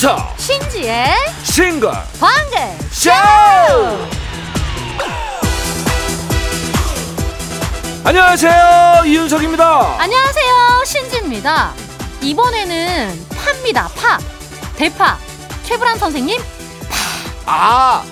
이윤석 신지의 싱글 방글 쇼! 안녕하세요. 이윤석입니다. 안녕하세요. 신지입니다. 이번에는 파입니다. 파 대파. 최불안 선생님. 아,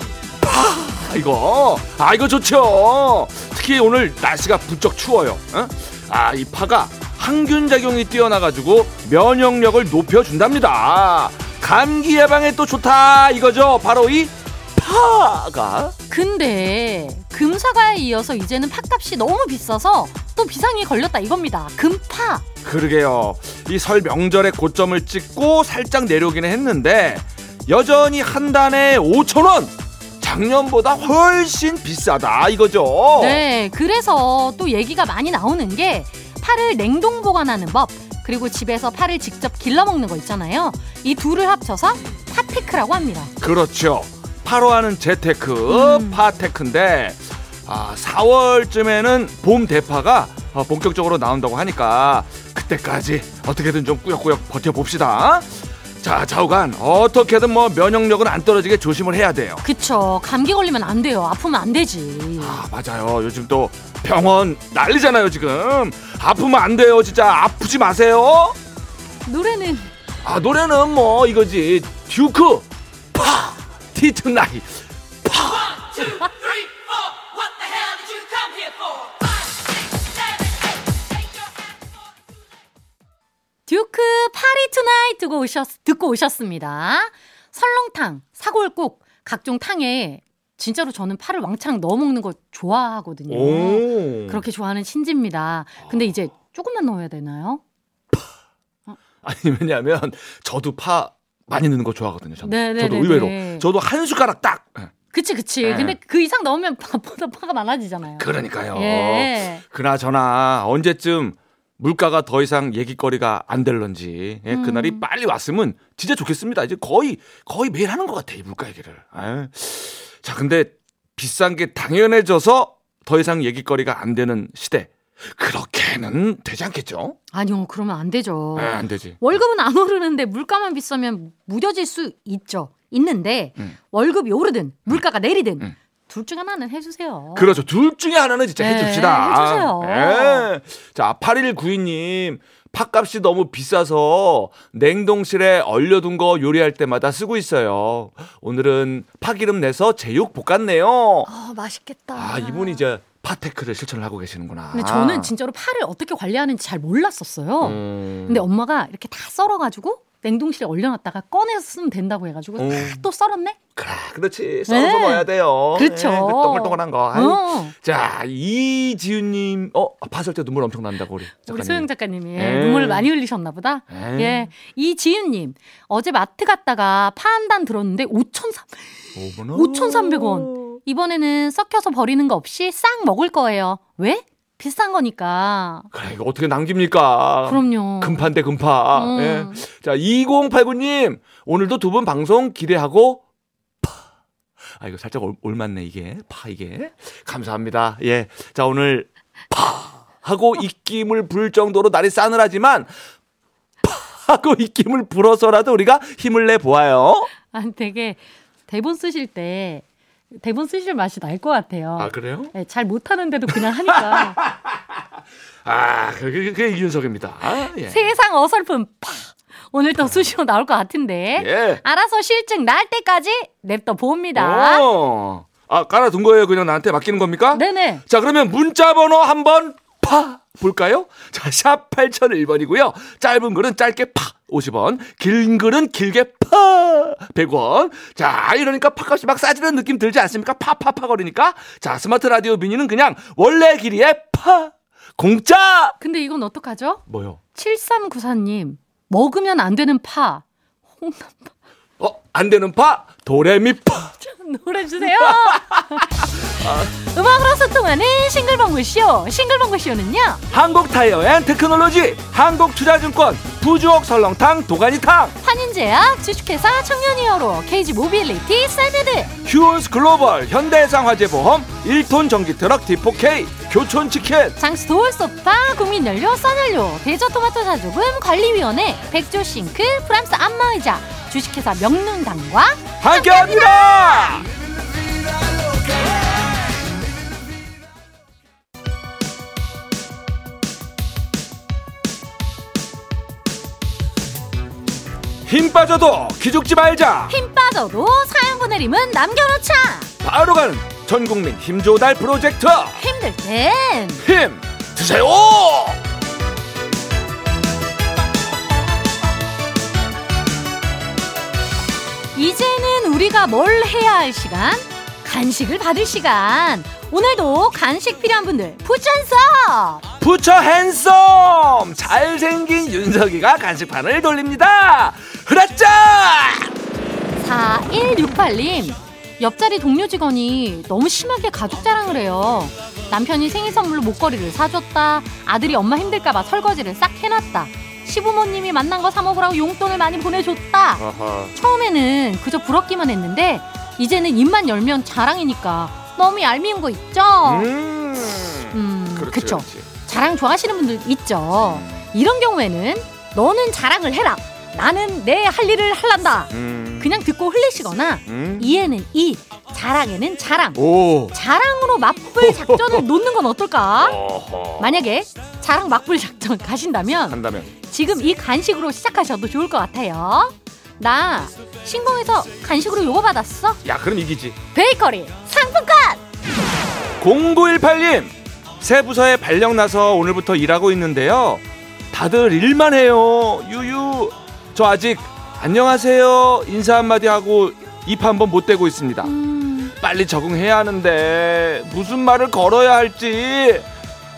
파. 이거. 아 이거 좋죠. 특히 오늘 날씨가 부쩍 추워요. 어? 아이 파가 항균 작용이 뛰어나가지고 면역력을 높여준답니다. 감기 예방에 또 좋다 이거죠. 바로 이 파가 근데 금사과에 이어서 이제는 팥값이 너무 비싸서 또 비상이 걸렸다 이겁니다 금파 그러게요. 이 설 명절에 고점을 찍고 살짝 내려오기는 했는데 여전히 한 단에 5천 원. 작년보다 훨씬 비싸다 이거죠. 네 그래서 또 얘기가 많이 나오는 게 파를 냉동 보관하는 법 그리고 집에서 파를 직접 길러 먹는 거 있잖아요 이 둘을 합쳐서 파테크라고 합니다 그렇죠. 파로 하는 재테크, 음. 파테크인데 아, 4월쯤에는 봄 대파가 어, 본격적으로 나온다고 하니까 그때까지 어떻게든 좀 꾸역꾸역 버텨봅시다. 자, 좌우간 어떻게든 뭐 면역력은 안 떨어지게 조심을 해야 돼요. 그쵸 감기 걸리면 안 돼요 아프면 안 되지 아, 맞아요. 요즘 또 병원 난리잖아요, 지금. 아프면 안 돼요, 진짜. 아프지 마세요. 노래는 아, 노래는 뭐 이거지. 듀크, Party Tonight. 듀크 Party Tonight 듣고, 오셨, 듣고 오셨습니다. 설렁탕, 사골국, 각종 탕에 진짜로 저는 파를 왕창 넣어 먹는 거 좋아하거든요. 오. 그렇게 좋아하는 신지입니다. 근데 이제 조금만 넣어야 되나요? 아니 왜냐면 저도 파 많이 넣는 거 좋아하거든요. 저는. 네네네네. 저도 의외로 저도 한 숟가락 딱. 예. 그치 그치. 네. 근데 그 이상 넣으면 파보다 파가 많아지잖아요. 그러니까요. 예. 그나저나 언제쯤 물가가 더 이상 얘기거리가 안 될런지 예, 음. 그날이 빨리 왔으면 진짜 좋겠습니다. 이제 거의 거의 매일 하는 것 같아 이 물가 얘기를. 아유. 자 근데 비싼 게 당연해져서 더 이상 얘기거리가 안 되는 시대. 그렇게는 되지 않겠죠? 아니요, 그러면 안 되죠. 예, 안 되지. 월급은 안 오르는데 물가만 비싸면 무뎌질 수 있죠. 있는데 음. 월급이 오르든 물가가 내리든 음. 둘 중 하나는 해주세요. 그렇죠. 둘 중에 하나는 진짜 네, 해줍시다. 해주세요. 예. 자, 8192님. 팥값이 너무 비싸서 냉동실에 얼려둔 거 요리할 때마다 쓰고 있어요. 오늘은 파기름 내서 제육 볶았네요. 아 맛있겠다. 아, 이분이 이제 파테크를 실천을 하고 계시는구나. 근데 저는 진짜로 파를 어떻게 관리하는지 잘 몰랐었어요. 음. 근데 엄마가 이렇게 다 썰어가지고 냉동실에 얼려놨다가 꺼내서 쓰면 된다고 해가지고 음. 다또 썰었네. 그래, 그렇지. 썰어서 네. 넣어야 돼요. 그렇죠. 예, 그 동글동글한 거. 어. 자, 이지윤님. 어, 파설 때 눈물 엄청 난다고, 우리. 우리 작가님. 소영 작가님이 예. 눈물을 많이 흘리셨나 보다. 예. 예. 이지윤님 어제 마트 갔다가 파 한 단 들었는데 5,300 어머나. 5,300원. 이번에는 썩혀서 버리는 거 없이 싹 먹을 거예요. 왜? 비싼 거니까. 그래, 이거 어떻게 남깁니까? 그럼요. 금파인데 금파. 음. 예. 자, 2089님. 오늘도 두 분 방송 기대하고 파. 아, 이거 살짝 올, 올맞네, 이게. 파, 이게. 감사합니다. 예. 자, 오늘 파. 하고 입김을 불 정도로 날이 싸늘하지만 파. 하고 입김을 불어서라도 우리가 힘을 내 보아요. 아, 되게 대본 쓰실 때 대본 쓰실 맛이 날 것 같아요. 아, 그래요? 네, 잘 못하는데도 그냥 하니까 아, 그게, 그게 이윤석입니다. 아, 예. 세상 어설픈 파. 오늘 또 수시로 나올 것 같은데 예. 알아서 실증 날 때까지 냅둬 봅니다. 어. 아, 깔아둔 거예요? 그냥 나한테 맡기는 겁니까? 네네. 자, 그러면 문자 번호 한번 파 볼까요? 자, 샵 8001번이고요. 짧은 글은 짧게 파 50원, 긴 글은 길게 파 100원. 자, 이러니까 파값이 막 싸지는 느낌 들지 않습니까? 파파파 거리니까. 자, 스마트 라디오 미니는 그냥 원래 길이에 파 공짜. 근데 이건 어떡하죠? 뭐요? 7394님 먹으면 안 되는 파. 홍남 어, 안 되는 파 도레미파. 노래 주세요. 음악으로 소통하는 싱글벙글쇼. 싱글벙글쇼는요. 한국 타이어 앤 테크놀로지, 한국투자증권, 부주옥 설렁탕 도가니탕, 환인제약, 주식회사 청년이어로, 케이지 모빌리티, 쌀베드, 휴온스 글로벌, 현대해상화재보험, 1톤 전기트럭 D4K, 교촌치킨, 장수 도울소파, 국민연료, 써연료, 대저토마토 자조금, 관리위원회, 백조싱크, 프랑스 안마의자, 주식회사 명륜당과 함께합니다. 힘 빠져도 기죽지 말자. 힘 빠져도 사연 보내림은 남겨놓자. 바로 가는 전국민 힘조달 프로젝트 힘들 땐 힘 드세요. 이제는 우리가 뭘 해야 할 시간? 간식을 받을 시간. 오늘도 간식 필요한 분들 부천서 부처 핸섬 잘생긴 윤석이가 간식판을 돌립니다. 흐라짜. 4168님 옆자리 동료 직원이 너무 심하게 가족 자랑을 해요. 남편이 생일 선물로 목걸이를 사줬다. 아들이 엄마 힘들까봐 설거지를 싹 해놨다. 시부모님이 만난 거 사 먹으라고 용돈을 많이 보내줬다. 처음에는 그저 부럽기만 했는데 이제는 입만 열면 자랑이니까 너무 얄미운 거 있죠? 음, 음, 그렇지, 그쵸. 그렇지. 자랑 좋아하시는 분들 있죠. 이런 경우에는 너는 자랑을 해라. 나는 내 할 일을 할란다. 음, 그냥 듣고 흘리시거나 음. 이에는 이, 자랑에는 자랑. 오. 자랑으로 맞불 작전을 놓는 건 어떨까? 어허. 만약에 자랑 맞불 작전 가신다면 한다면 지금 이 간식으로 시작하셔도 좋을 것 같아요. 나 신공에서 간식으로 요거 받았어. 야 그럼 이기지. 베이커리 상품권. 0918님 새 부서에 발령 나서 오늘부터 일하고 있는데요. 다들 일만 해요. 유유. 저 아직 안녕하세요. 인사 한마디 하고 입 한번 못 대고 있습니다. 음, 빨리 적응해야 하는데 무슨 말을 걸어야 할지.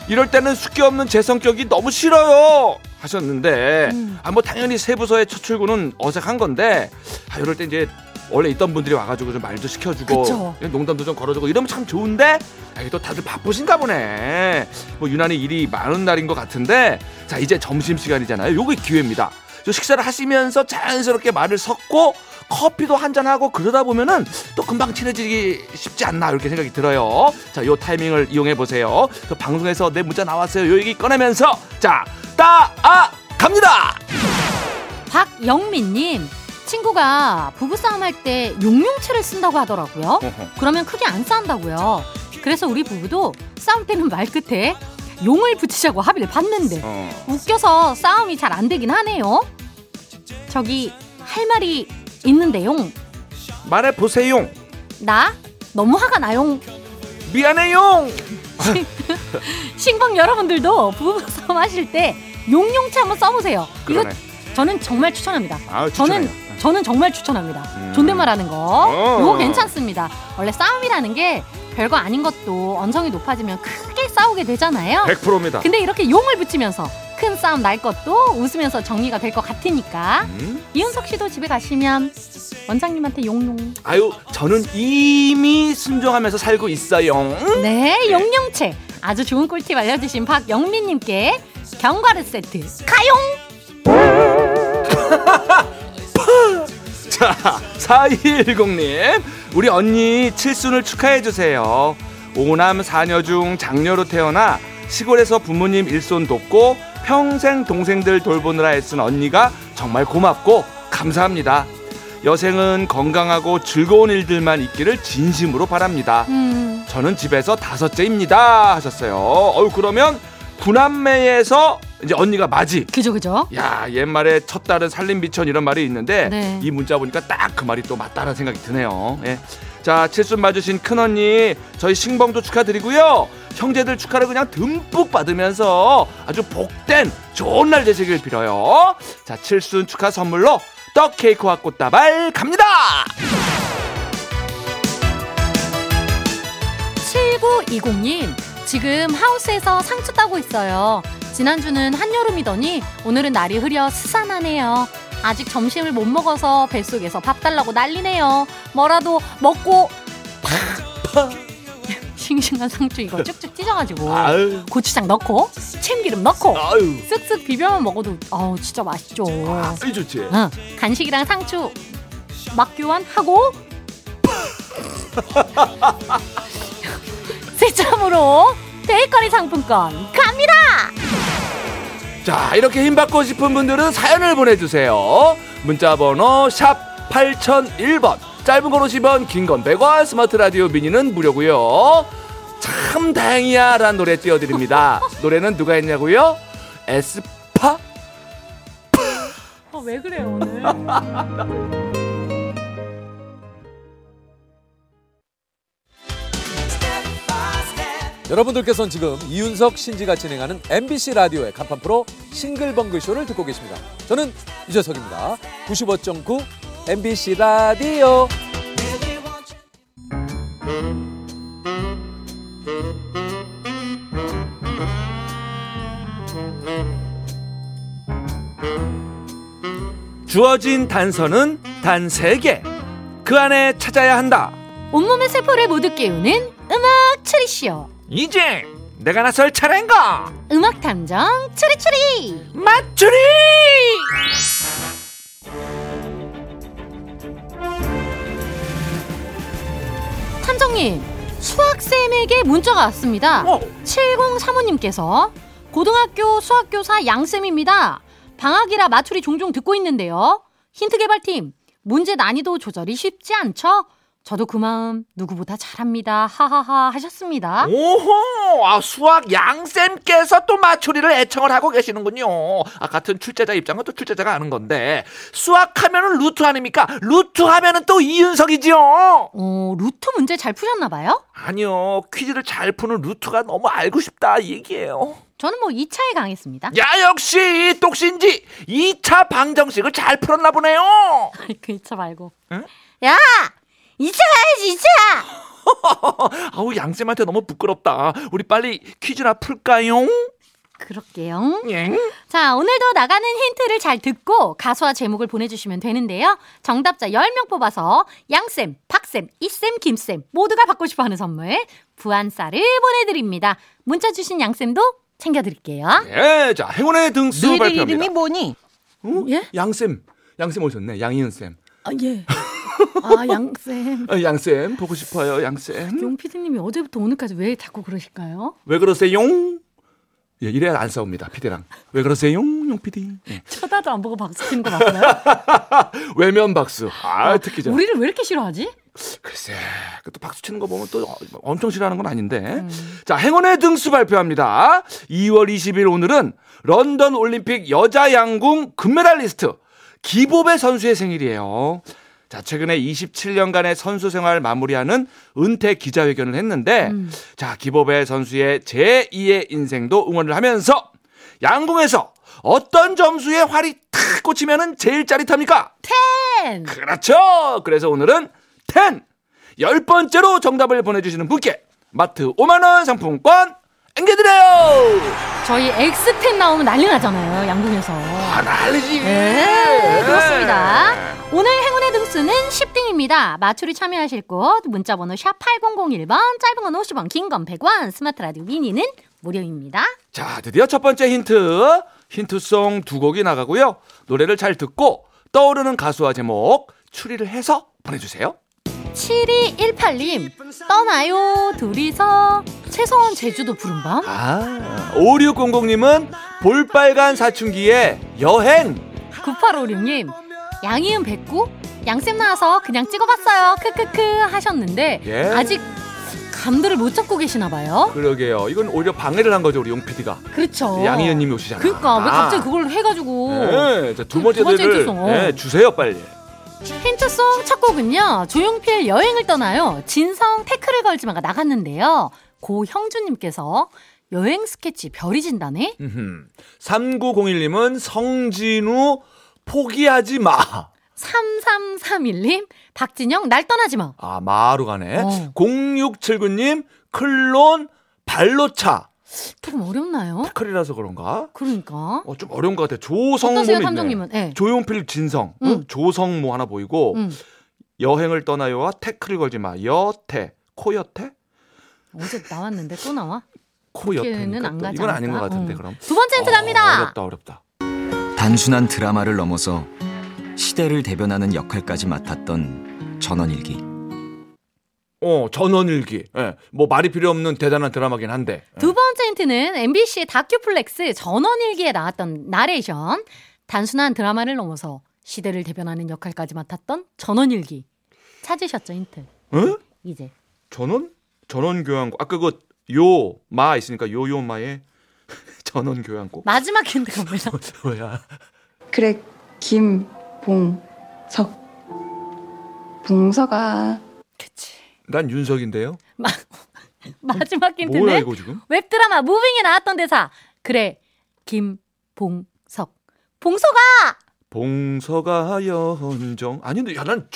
이럴 때는 숫기 없는 제 성격이 너무 싫어요. 하셨는데 음. 아뭐 당연히 새 부서의 첫 출근은 어색한 건데 아 이럴 때 이제 원래 있던 분들이 와가지고 좀 말도 시켜주고 그쵸. 농담도 좀 걸어주고 이러면 참 좋은데 아, 또 다들 바쁘신가 보네. 뭐 유난히 일이 많은 날인 것 같은데 자 이제 점심 시간이잖아요. 요게 기회입니다 저 식사를 하시면서 자연스럽게 말을 섞고 커피도 한잔 하고 그러다 보면은 또 금방 친해지기 쉽지 않나 이렇게 생각이 들어요. 자, 요 타이밍을 이용해 보세요. 저 방송에서 내 문자 나왔어요. 요 얘기 꺼내면서 자, 따아 갑니다. 박영민님 친구가 부부싸움 할 때 용용체를 쓴다고 하더라고요. 그러면 크게 안 싸운다고요. 그래서 우리 부부도 싸움 때는 말 끝에 용을 붙이자고 합의를 봤는데 어. 웃겨서 싸움이 잘 안 되긴 하네요. 저기 할 말이 있는데요. 말해 보세요. 나 너무 화가 나요. 미안해요. 신방 여러분들도 부부싸움 하실 때 용용체 한번 써보세요. 이거 그러네. 저는 정말 추천합니다. 아, 저는. 저는 정말 추천합니다. 음. 존댓말하는 거 어. 이거 괜찮습니다. 원래 싸움이라는 게 별거 아닌 것도 언성이 높아지면 크게 싸우게 되잖아요. 100%입니다. 근데 이렇게 용을 붙이면서 큰 싸움 날 것도 웃으면서 정리가 될 것 같으니까 음? 이윤석 씨도 집에 가시면 원장님한테 용용. 아유, 저는 이미 순종하면서 살고 있어요. 네, 용용체 아주 좋은 꿀팁 알려주신 박영민님께 견과류 세트 가용. 자, 4210님, 우리 언니 칠순을 축하해주세요. 오남 사녀 중 장녀로 태어나 시골에서 부모님 일손 돕고 평생 동생들 돌보느라 애쓴 언니가 정말 고맙고 감사합니다. 여생은 건강하고 즐거운 일들만 있기를 진심으로 바랍니다. 음, 저는 집에서 다섯째입니다. 하셨어요. 어유 그러면 구남매에서 이제 언니가 맞이. 그죠 그죠. 야 옛말에 첫 딸은 살림비천 이런 말이 있는데 네. 이 문자 보니까 딱 그 말이 또 맞다는 생각이 드네요. 예. 자 칠순 맞으신 큰 언니 저희 신봉도 축하드리고요. 형제들 축하를 그냥 듬뿍 받으면서 아주 복된 좋은 날 되시길 빌어요. 자 칠순 축하 선물로 떡 케이크와 꽃다발 갑니다. 7920님, 지금 하우스에서 상추 따고 있어요. 지난주는 한여름이더니 오늘은 날이 흐려 스산하네요. 아직 점심을 못 먹어서 뱃속에서 밥 달라고 난리네요. 뭐라도 먹고 싱싱한 상추 이거 쭉쭉 찢어가지고 아유 고추장 넣고 참기름 넣고 아유 쓱쓱 비벼만 먹어도 아우 진짜 맛있죠. 아이 좋지. 응, 간식이랑 상추 막 교환하고 세참으로 베이커리 상품권 갑니다. 자 이렇게 힘받고 싶은 분들은 사연을 보내주세요 문자 번호 샵 8001번 짧은 건 50원 긴 건 100원 스마트 라디오 미니는 무료고요 참 다행이야 라는 노래 띄워드립니다 노래는 누가 했냐고요? 에스파 어, 왜 그래요 오늘? 여러분들께서는 지금 이윤석 신지가 진행하는 MBC 라디오의 간판 프로 싱글벙글 쇼를 듣고 계십니다. 저는 유재석입니다. 95.9 MBC 라디오. 주어진 단서는 단 3개 그 안에 찾아야 한다 온몸의 세포를 모두 깨우는 음악 추리쇼. 이제 내가 나설 차례인가 음악 탐정 추리추리. 맞추리 탐정님, 수학쌤에게 문자가 왔습니다. 어. 7035님께서 고등학교 수학교사 양쌤입니다. 방학이라 마추리 종종 듣고 있는데요. 힌트 개발팀, 문제 난이도 조절이 쉽지 않죠? 저도 그 마음 누구보다 잘합니다. 하하하 하셨습니다. 오호, 아, 수학 양쌤께서 또 마추리를 애청을 하고 계시는군요. 아, 같은 출제자 입장은 또 출제자가 아는 건데, 수학하면은 루트 아닙니까? 루트 하면은 또 이윤석이지요. 어, 루트 문제 잘 푸셨나 봐요? 아니요, 퀴즈를 잘 푸는 루트가 너무 알고 싶다, 이 얘기예요. 저는 뭐 2차에 강했습니다. 야, 역시, 똑신지, 2차 방정식을 잘 풀었나 보네요. 그 2차 말고. 응? 야! 2차 가야지, 2차! 아우, 양쌤한테 너무 부끄럽다. 우리 빨리 퀴즈나 풀까요? 그럴게요. 예. 자, 오늘도 나가는 힌트를 잘 듣고 가수와 제목을 보내주시면 되는데요. 정답자 10명 뽑아서 양쌤, 박쌤, 이쌤, 김쌤 모두가 받고 싶어 하는 선물 부안쌀을 보내드립니다. 문자 주신 양쌤도 챙겨드릴게요. 예, 자, 행운의 등수 발표합니다. 이름이 뭐니? 어? 예? 양쌤, 양쌤 오셨네. 양희은쌤. 아, 예. 아, 양쌤. 어, 양쌤, 보고 싶어요, 양쌤. 용 PD님이 어제부터 오늘까지 왜 자꾸 그러실까요? 왜 그러세요? 예, 이래야 안 싸웁니다, 피디랑. 왜 그러세요, 용 피디? 예. 쳐다도 안 보고 박수 치는 거 맞나요? 외면 박수. 아, 특히 저. 우리를 왜 이렇게 싫어하지? 글쎄, 그또 박수 치는 거 보면 또 엄청 싫어하는 건 아닌데. 자, 행운의 등수 발표합니다. 2월 20일 오늘은 런던 올림픽 여자 양궁 금메달리스트 기보배 선수의 생일이에요. 자, 최근에 27년간의 선수 생활 마무리하는 은퇴 기자회견을 했는데, 자, 기보배 선수의 제2의 인생도 응원을 하면서 양궁에서 어떤 점수에 활이 탁 꽂히면은 제일 짜릿합니까? 텐! 그렇죠. 그래서 오늘은 10. 열 번째로 정답을 보내주시는 분께 마트 5만원 상품권 앵겨드려요. 저희 X10 나오면 난리 나잖아요, 양궁에서. 아, 난리지. 네, 그렇습니다. 오늘 행운의 등수는 10등입니다. 마추리 참여하실 곳 문자번호 샵 8001번 짧은 건 50원 긴 건 100원 스마트 라디오 미니는 무료입니다. 자, 드디어 첫 번째 힌트. 힌트송 두 곡이 나가고요. 노래를 잘 듣고 떠오르는 가수와 제목 추리를 해서 보내주세요. 7218님 떠나요 둘이서 최소원 제주도 부른밤 아, 5600님은 볼빨간 사춘기의 여행. 9856님 양이은 백구 양쌤 나와서 그냥 찍어봤어요 크크크 하셨는데 예. 아직 감들을 못 잡고 계시나 봐요 그러게요. 이건 오히려 방해를 한 거죠, 우리 용 PD가. 그렇죠 양희은님이 오시잖아. 그러니까 왜 아. 갑자기 그걸 해가지고 네, 자, 두두 번째 노래를. 네, 주세요, 빨리. 힌트송 첫 곡은요 조용필 여행을 떠나요 진성 태클을 걸지마가 나갔는데요 고형주님께서 여행 스케치 별이 진다네 3901님은 성진우 포기하지 마. 3331님 박진영 날 떠나지 마 아, 마루 가네. 어. 0679님 클론 발로차. 조금 어렵나요? 태클이라서 그런가? 그러니까 어, 좀 어려운 것 같아. 조성모. 탐정님은? 네. 조용필 진성. 응. 응? 조성모 하나 보이고 음. 여행을 떠나요와 태클을 걸지 마. 여태. 코여태? 어제 나왔는데 또 나와? 코여태는 안 가지 이건 아닌 것? 같은데 응. 그럼. 두 번째 힌트 어, 갑니다. 어렵다 어렵다. 단순한 드라마를 넘어서 시대를 대변하는 역할까지 맡았던 전원일기. 어, 전원일기. 예. 뭐 말이 필요 없는 대단한 드라마긴 한데. 예. 두 번째 힌트는 MBC 다큐플렉스 전원일기에 나왔던 나레이션. 단순한 드라마를 넘어서 시대를 대변하는 역할까지 맡았던 전원일기. 찾으셨죠, 힌트. 어? 이제. 전원? 전원 교환곡. 아까 그 요 마 있으니까 요요 마의 전원 교환곡. 마지막 힌트 갑니다. 뭐야? 그래 김봉석 봉서가 그치. 난 윤석인데요. 마, 마지막 뭐야 힌트는 이거 지금? 웹드라마 무빙에 나왔던 대사. 그래, 김봉석. 봉서가! 봉서가 연정. 아닌데 야난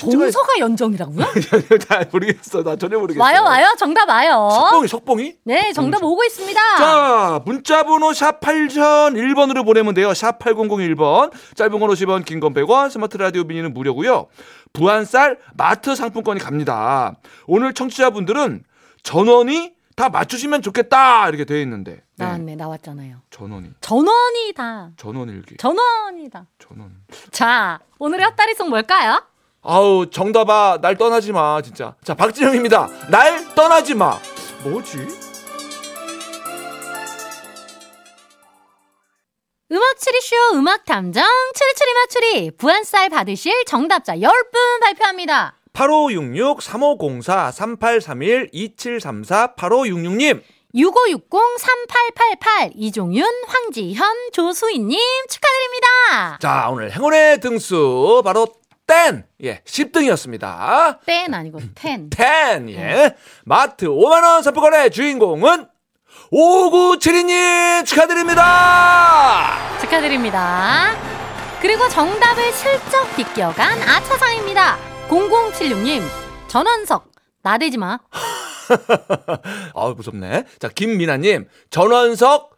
봉서가 연정이라고요? 잘 모르겠어. 나 전혀 모르겠어. 와요, 와요. 정답 와요. 석봉이 석봉이? 네, 정답 봉서. 오고 있습니다. 자, 문자 번호 샵 8001번으로 보내면 돼요. 샵 8001번. 짧은 건 50원, 긴 건 100원, 스마트 라디오 미니는 무료고요. 부안쌀 마트 상품권이 갑니다. 오늘 청취자분들은 전원이 다 맞추시면 좋겠다. 이렇게 되어 있는데. 네. 나왔네, 나왔잖아요. 전원이. 전원이다. 전원일기. 전원이다. 전원. 자, 오늘의 헛다리송 뭘까요? 아우, 정답아. 날 떠나지 마, 진짜. 자, 박진영입니다. 날 떠나지 마. 뭐지? 음악 추리쇼 음악 탐정 추리추리 맞추리 부안 쌀 받으실 정답자 10분 발표합니다. 8566-3504-3831-2734-8566님. 6560-3888 이종윤, 황지현, 조수희님 축하드립니다. 자, 오늘 행운의 등수 바로 땡! 예, 10등이었습니다. 땐 아니고 텐. 10, 예. 마트 5만원 상품권의 주인공은 5972님 축하드립니다! 축하드립니다. 그리고 정답을 슬쩍 비껴간 아차상입니다. 0076님 전원석 나대지 마. 아우, 무섭네. 자, 김미나님, 전원석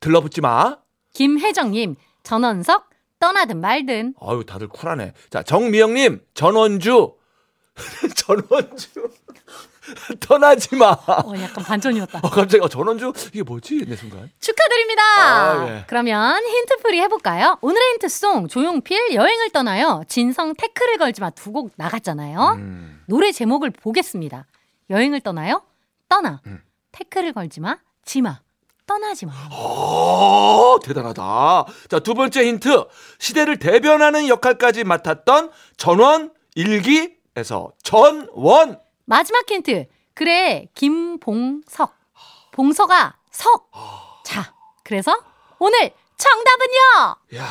들러붙지 마. 김혜정님 전원석 떠나든 말든. 아유, 다들 쿨하네. 자, 정미영님, 전원주. 전원주. 떠나지 마. 어, 약간 반전이었다. 어, 갑자기, 어, 전원주? 이게 뭐지? 내 순간. 축하드립니다. 아, 예. 그러면 힌트풀이 해볼까요? 오늘의 힌트송 조용필 여행을 떠나요. 진성 태클을 걸지 마 두 곡 나갔잖아요. 음. 노래 제목을 보겠습니다. 여행을 떠나요? 떠나. 음. 태클을 걸지 마 지마. 떠나지 마. 오, 대단하다. 자, 두 번째 힌트. 시대를 대변하는 역할까지 맡았던 전원 일기에서 전원. 마지막 힌트. 그래 김봉석. 봉서가 석. 자, 그래서 오늘 정답은요. 야,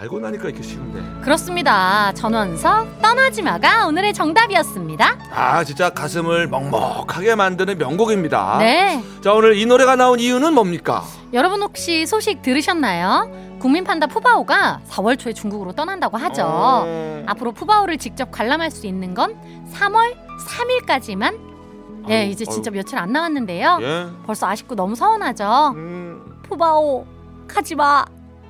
알고 나니까 이렇게 쉬운데. 그렇습니다. 전원석 떠나지 마가 오늘의 정답이었습니다. 아, 진짜 가슴을 먹먹하게 만드는 명곡입니다. 네. 자, 오늘 이 노래가 나온 이유는 뭡니까? 여러분 혹시 소식 들으셨나요? 국민 판다 푸바오가 4월 초에 중국으로 떠난다고 하죠. 어. 앞으로 푸바오를 직접 관람할 수 있는 건 3월 3일까지만. 네, 아유, 이제 아유. 진짜 며칠 안 남았는데요. 예. 벌써 아쉽고 너무 서운하죠. 음. 푸바오 가지 마.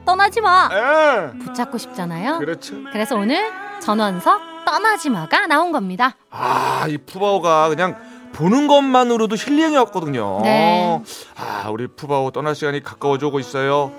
떠나지 마. 예. 붙잡고 싶잖아요. 그렇죠. 그래서 오늘 전원석 떠나지 마가 나온 겁니다. 아, 이 푸바오가 그냥 보는 것만으로도 힐링이었거든요. 네. 아, 우리 푸바오 떠날 시간이 가까워져 오고 있어요.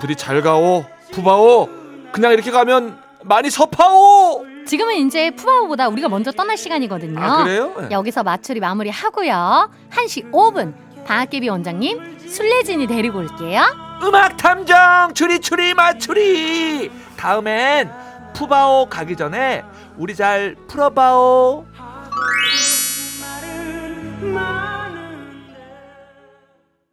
부디 잘 가오, 푸바오. 그냥 이렇게 가면 많이 섭하오. 지금은 이제 푸바오보다 우리가 먼저 떠날 시간이거든요. 아, 그래요? 네. 여기서 마추리 마무리하고요. 1시 5분 방학개비 원장님 술래진이 데리고 올게요. 음악 탐정 추리 추리 마추리. 다음엔 푸바오 가기 전에 우리 잘 풀어봐오.